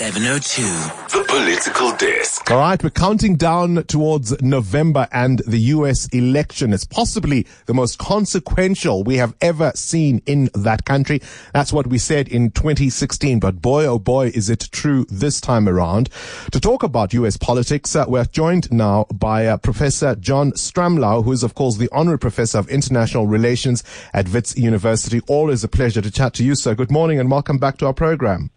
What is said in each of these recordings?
702. The Political Desk. All right, we're counting down towards November and the US election. It's possibly the most consequential we have ever seen in that country. That's what we said in 2016. But boy, oh boy, is it true this time around. To talk about US politics, uh, we're joined now by uh, Professor John Stremlau, who is, of course, the honorary professor of international relations at Wits University. Always a pleasure to chat to you, sir. Good morning and welcome back to our program.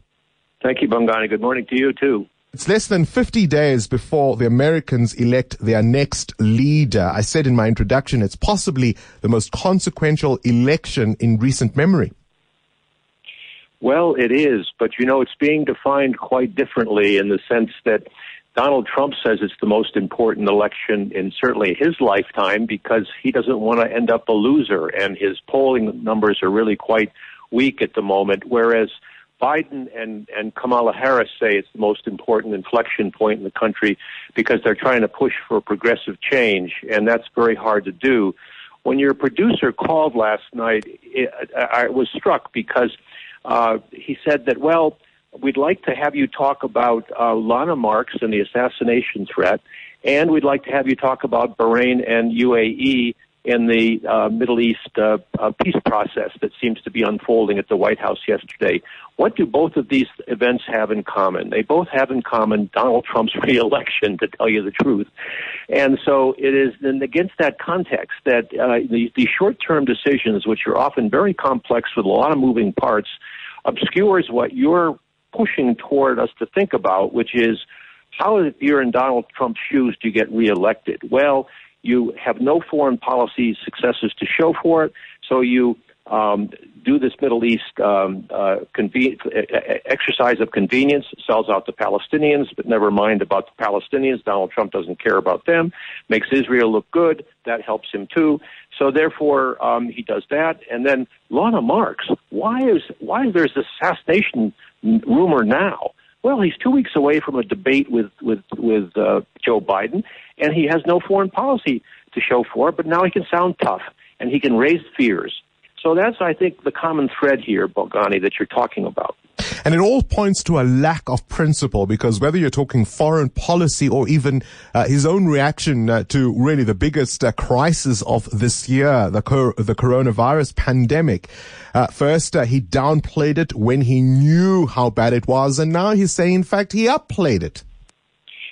Thank you, Bongani. Good morning to you, too. It's less than 50 days before the Americans elect their next leader. I said in my introduction, it's possibly the most consequential election in recent memory. Well, it is, but you know, it's being defined quite differently in the sense that Donald Trump says it's the most important election in certainly his lifetime because he doesn't want to end up a loser, and his polling numbers are really quite weak at the moment, whereas Biden and, and Kamala Harris say it's the most important inflection point in the country because they're trying to push for progressive change, and that's very hard to do. When your producer called last night, it, I was struck because uh, he said that, well, we'd like to have you talk about uh, Lana Marks and the assassination threat, and we'd like to have you talk about Bahrain and UAE in the uh, Middle East uh, uh, peace process that seems to be unfolding at the White House yesterday. What do both of these events have in common? They both have in common Donald Trump's reelection, to tell you the truth. And so it is then against that context that uh, the, the short-term decisions, which are often very complex with a lot of moving parts, obscures what you're pushing toward us to think about, which is how, if you're in Donald Trump's shoes, do you get reelected? Well, you have no foreign policy successes to show for it, so you um, do this Middle East um, uh, conven- exercise of convenience, sells out the Palestinians, but never mind about the Palestinians. Donald Trump doesn't care about them. Makes Israel look good. That helps him too. So therefore, um, he does that. And then Lana Marks. Why is why is there this assassination rumor now? Well, he's two weeks away from a debate with with with uh, Joe Biden, and he has no foreign policy to show for it. But now he can sound tough, and he can raise fears. So that's, I think, the common thread here, Bongani, that you're talking about. And it all points to a lack of principle because whether you're talking foreign policy or even uh, his own reaction uh, to really the biggest uh, crisis of this year, the, cor- the coronavirus pandemic. Uh, first, uh, he downplayed it when he knew how bad it was. And now he's saying, in fact, he upplayed it.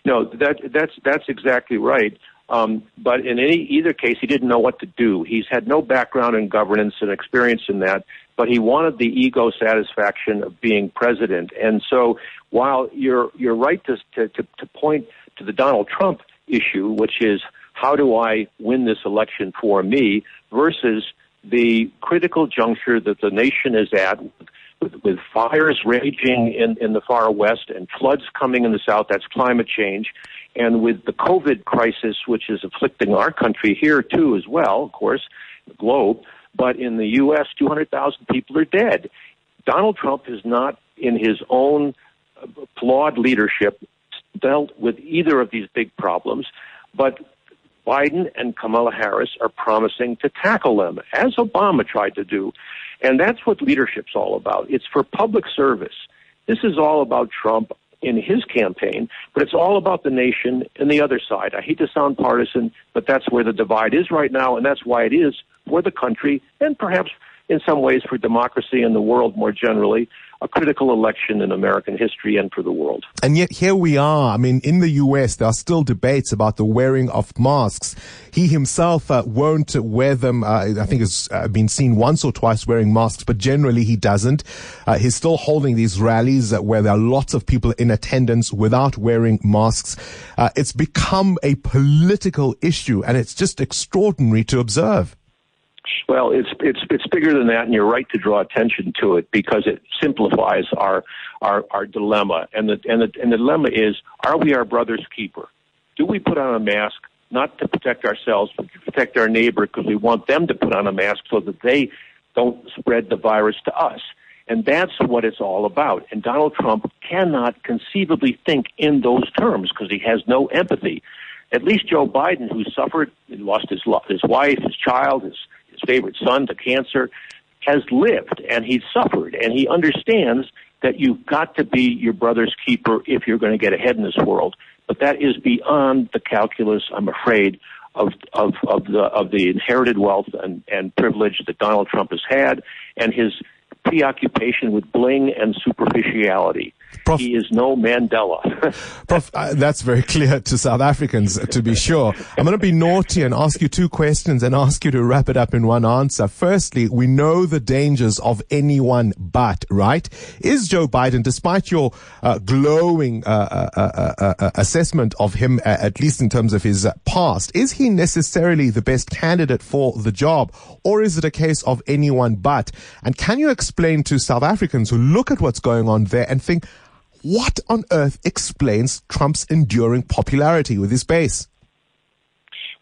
No, that, that's, that's exactly right. Um, but in any, either case, he didn't know what to do. He's had no background in governance and experience in that, but he wanted the ego satisfaction of being president. And so, while you're you're right to to, to point to the Donald Trump issue, which is how do I win this election for me, versus the critical juncture that the nation is at with, with fires raging in, in the far west and floods coming in the south. That's climate change. And with the COVID crisis, which is afflicting our country here too, as well, of course, the globe, but in the U.S., 200,000 people are dead. Donald Trump is not, in his own uh, flawed leadership, dealt with either of these big problems, but Biden and Kamala Harris are promising to tackle them, as Obama tried to do. And that's what leadership's all about. It's for public service. This is all about Trump in his campaign, but it's all about the nation and the other side. I hate to sound partisan, but that's where the divide is right now, and that's why it is for the country and perhaps in some ways for democracy and the world more generally a critical election in American history and for the world. And yet here we are. I mean, in the US, there are still debates about the wearing of masks. He himself uh, won't wear them. Uh, I think it's uh, been seen once or twice wearing masks, but generally he doesn't. Uh, he's still holding these rallies uh, where there are lots of people in attendance without wearing masks. Uh, it's become a political issue and it's just extraordinary to observe. Well, it's it's it's bigger than that, and you're right to draw attention to it because it simplifies our our, our dilemma. And the and the and the dilemma is: Are we our brother's keeper? Do we put on a mask not to protect ourselves, but to protect our neighbor because we want them to put on a mask so that they don't spread the virus to us? And that's what it's all about. And Donald Trump cannot conceivably think in those terms because he has no empathy. At least Joe Biden, who suffered, and lost his his wife, his child, his favorite son to cancer, has lived and he's suffered and he understands that you've got to be your brother's keeper if you're going to get ahead in this world. But that is beyond the calculus, I'm afraid, of of of the of the inherited wealth and and privilege that Donald Trump has had, and his preoccupation with bling and superficiality. Prof, he is no Mandela. Prof, uh, that's very clear to South Africans, to be sure. I'm going to be naughty and ask you two questions and ask you to wrap it up in one answer. Firstly, we know the dangers of anyone but, right? Is Joe Biden, despite your uh, glowing uh, uh, uh, uh assessment of him, at least in terms of his past, is he necessarily the best candidate for the job? Or is it a case of anyone but? And can you explain to South Africans who look at what's going on there and think, what on earth explains Trump's enduring popularity with his base?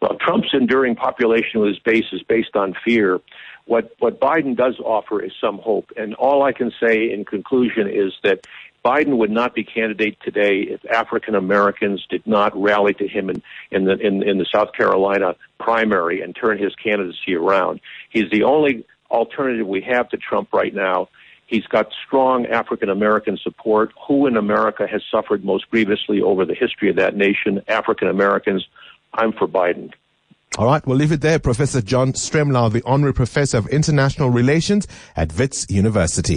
Well, Trump's enduring population with his base is based on fear. What what Biden does offer is some hope, and all I can say in conclusion is that Biden would not be candidate today if African Americans did not rally to him in, in the in, in the South Carolina primary and turn his candidacy around. He's the only alternative we have to Trump right now He's got strong African American support. Who in America has suffered most grievously over the history of that nation? African Americans. I'm for Biden. All right, we'll leave it there. Professor John Stremlau, the Honorary Professor of International Relations at Wits University.